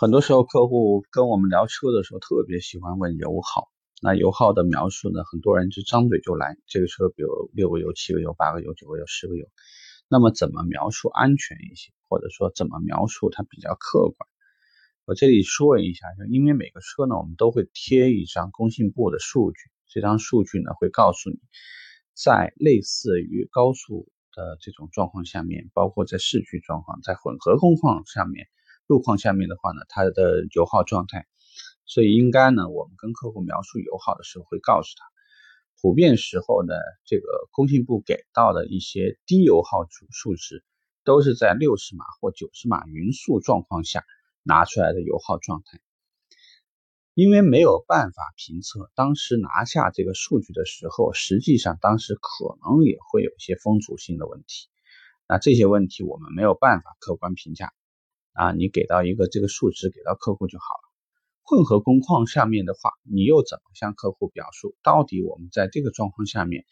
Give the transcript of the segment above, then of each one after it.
很多时候客户跟我们聊车的时候，特别喜欢问油耗。那油耗的描述呢，很多人就张嘴就来，这个车比如六个油、七个油、八个油、九个油、十个油。那么怎么描述安全一些，或者说怎么描述它比较客观？我这里说一下，就因为每个车呢，我们都会贴一张工信部的数据，这张数据呢会告诉你，在类似于高速的这种状况下面，包括在市区状况，在混合工况下面。路况下面的话呢，它的油耗状态，所以应该呢，我们跟客户描述油耗的时候会告诉他，普遍时候呢，这个工信部给到的一些低油耗数数值，都是在六十码或九十码匀速状况下拿出来的油耗状态。因为没有办法评测，当时拿下这个数据的时候，实际上当时可能也会有一些风阻性的问题，那这些问题我们没有办法客观评价。啊，你给到一个这个数值给到客户就好了。混合工况下面的话，你又怎么向客户表述？到底我们在这个状况下面，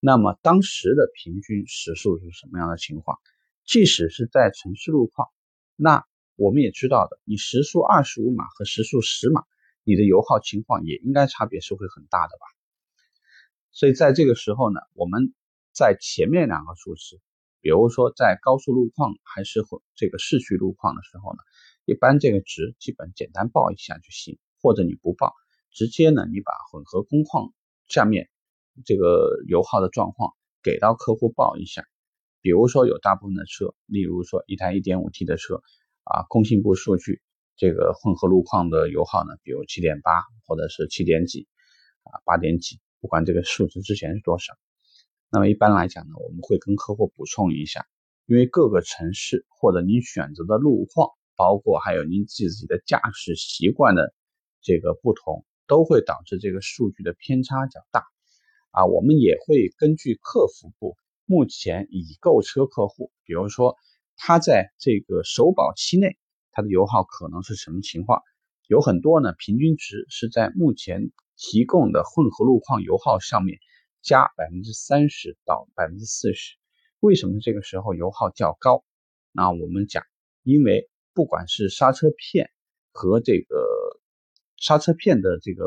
那么当时的平均时速是什么样的情况？即使是在城市路况，那我们也知道的，你时速二十五码和时速十码，你的油耗情况也应该差别是会很大的吧？所以在这个时候呢，我们在前面两个数值。比如说，在高速路况还是或这个市区路况的时候呢，一般这个值基本简单报一下就行，或者你不报，直接呢你把混合工况下面这个油耗的状况给到客户报一下。比如说有大部分的车，例如说一台 1.5T 的车啊，工信部数据这个混合路况的油耗呢，比如7.8或者是7点几啊8点几，不管这个数值之前是多少。那么一般来讲呢，我们会跟客户补充一下，因为各个城市或者您选择的路况，包括还有您自己的驾驶习惯的这个不同，都会导致这个数据的偏差较大。啊，我们也会根据客服部目前已购车客户，比如说他在这个首保期内，他的油耗可能是什么情况？有很多呢，平均值是在目前提供的混合路况油耗上面。加百分之三十到百分之四十，为什么这个时候油耗较高？那我们讲，因为不管是刹车片和这个刹车片的这个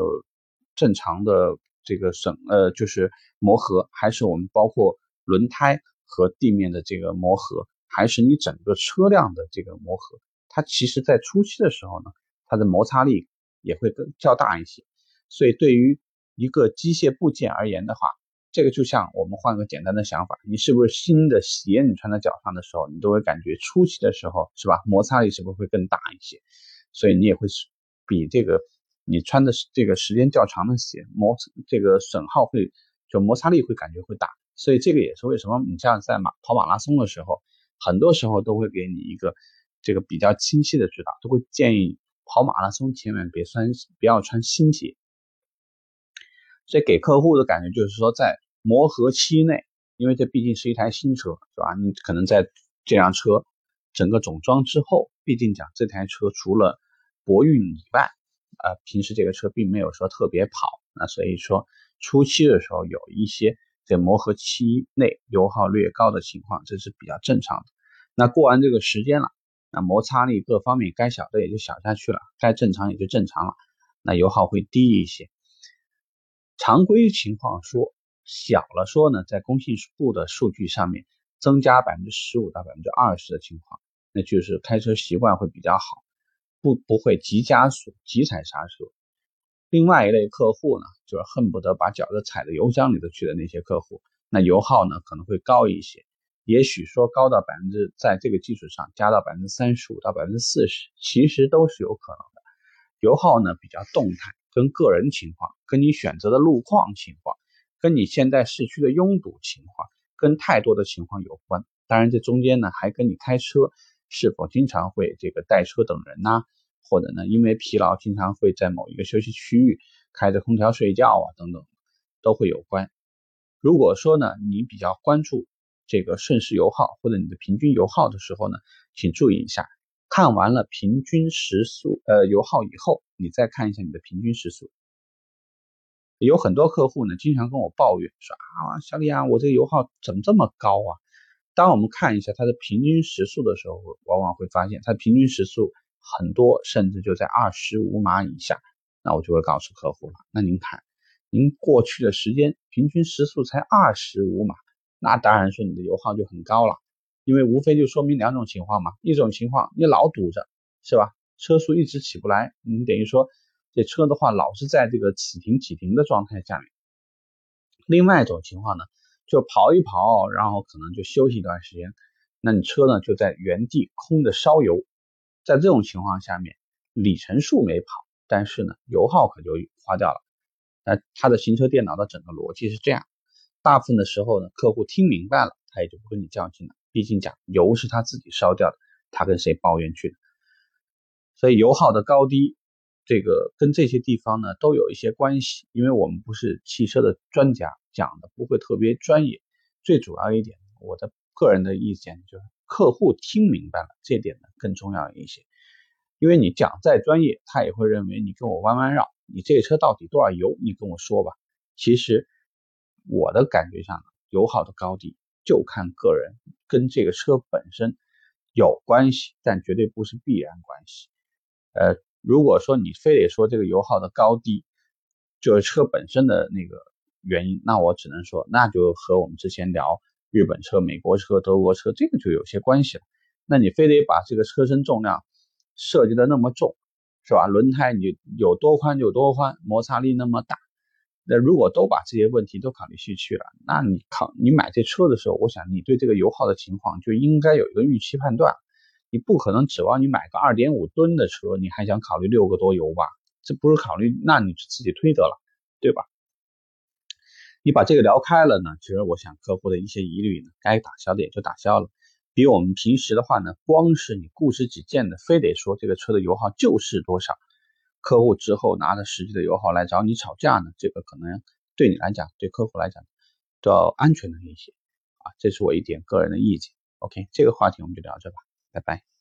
正常的这个损呃就是磨合，还是我们包括轮胎和地面的这个磨合，还是你整个车辆的这个磨合，它其实在初期的时候呢，它的摩擦力也会更较大一些。所以对于一个机械部件而言的话，这个就像我们换个简单的想法，你是不是新的鞋你穿在脚上的时候，你都会感觉初期的时候是吧，摩擦力是不是会更大一些？所以你也会比这个你穿的这个时间较长的鞋摩这个损耗会就摩擦力会感觉会大。所以这个也是为什么你像在马跑马拉松的时候，很多时候都会给你一个这个比较清晰的指导，都会建议跑马拉松千万别穿不要穿新鞋。所以给客户的感觉就是说在磨合期内，因为这毕竟是一台新车，是吧？你可能在这辆车整个总装之后，毕竟讲这台车除了博运以外，呃，平时这个车并没有说特别跑，那所以说初期的时候有一些在磨合期内油耗略高的情况，这是比较正常的。那过完这个时间了，那摩擦力各方面该小的也就小下去了，该正常也就正常了，那油耗会低一些。常规情况说。小了说呢，在工信部的数据上面增加百分之十五到百分之二十的情况，那就是开车习惯会比较好，不不会急加速、急踩刹车。另外一类客户呢，就是恨不得把脚都踩到油箱里头去的那些客户，那油耗呢可能会高一些，也许说高到百分之，在这个基础上加到百分之三十五到百分之四十，其实都是有可能的。油耗呢比较动态，跟个人情况、跟你选择的路况情况。跟你现在市区的拥堵情况，跟太多的情况有关。当然，这中间呢还跟你开车是否经常会这个带车等人呐，或者呢因为疲劳经常会在某一个休息区域开着空调睡觉啊等等，都会有关。如果说呢你比较关注这个瞬时油耗或者你的平均油耗的时候呢，请注意一下，看完了平均时速呃油耗以后，你再看一下你的平均时速。有很多客户呢，经常跟我抱怨说啊，小李啊，我这个油耗怎么这么高啊？当我们看一下它的平均时速的时候，往往会发现它平均时速很多甚至就在二十五码以下，那我就会告诉客户了。那您看，您过去的时间平均时速才二十五码，那当然说你的油耗就很高了。因为无非就说明两种情况嘛，一种情况你老堵着，是吧？车速一直起不来，你等于说这车的话老是在这个启停启停的状态下面。另外一种情况呢，就跑一跑，然后可能就休息一段时间，那你车呢就在原地空着烧油，在这种情况下面，里程数没跑，但是呢油耗可就花掉了。那他的行车电脑的整个逻辑是这样，大部分的时候呢，客户听明白了，他也就不跟你较劲了。毕竟讲油是他自己烧掉的，他跟谁抱怨去？所以油耗的高低，这个跟这些地方呢都有一些关系。因为我们不是汽车的专家，讲的不会特别专业。最主要一点，我的个人的意见就是，客户听明白了这点呢更重要一些。因为你讲再专业，他也会认为你跟我弯弯绕。你这个车到底多少油？你跟我说吧。其实我的感觉上，油耗的高低就看个人。跟这个车本身有关系，但绝对不是必然关系。呃，如果说你非得说这个油耗的高低就是车本身的那个原因，那我只能说，那就和我们之前聊日本车、美国车、德国车这个就有些关系了。那你非得把这个车身重量设计的那么重，是吧？轮胎你有多宽就多宽，摩擦力那么大。那如果都把这些问题都考虑进去了，那你考你买这车的时候，我想你对这个油耗的情况就应该有一个预期判断。你不可能指望你买个二点五吨的车，你还想考虑六个多油吧？这不是考虑，那你自己推得了，对吧？你把这个聊开了呢，其实我想客户的一些疑虑呢，该打消的也就打消了。比我们平时的话呢，光是你固执己见的，非得说这个车的油耗就是多少。客户之后拿着实际的油耗来找你吵架呢，这个可能对你来讲，对客户来讲都要安全的一些啊，这是我一点个人的意见。OK，这个话题我们就聊这吧，Bye bye.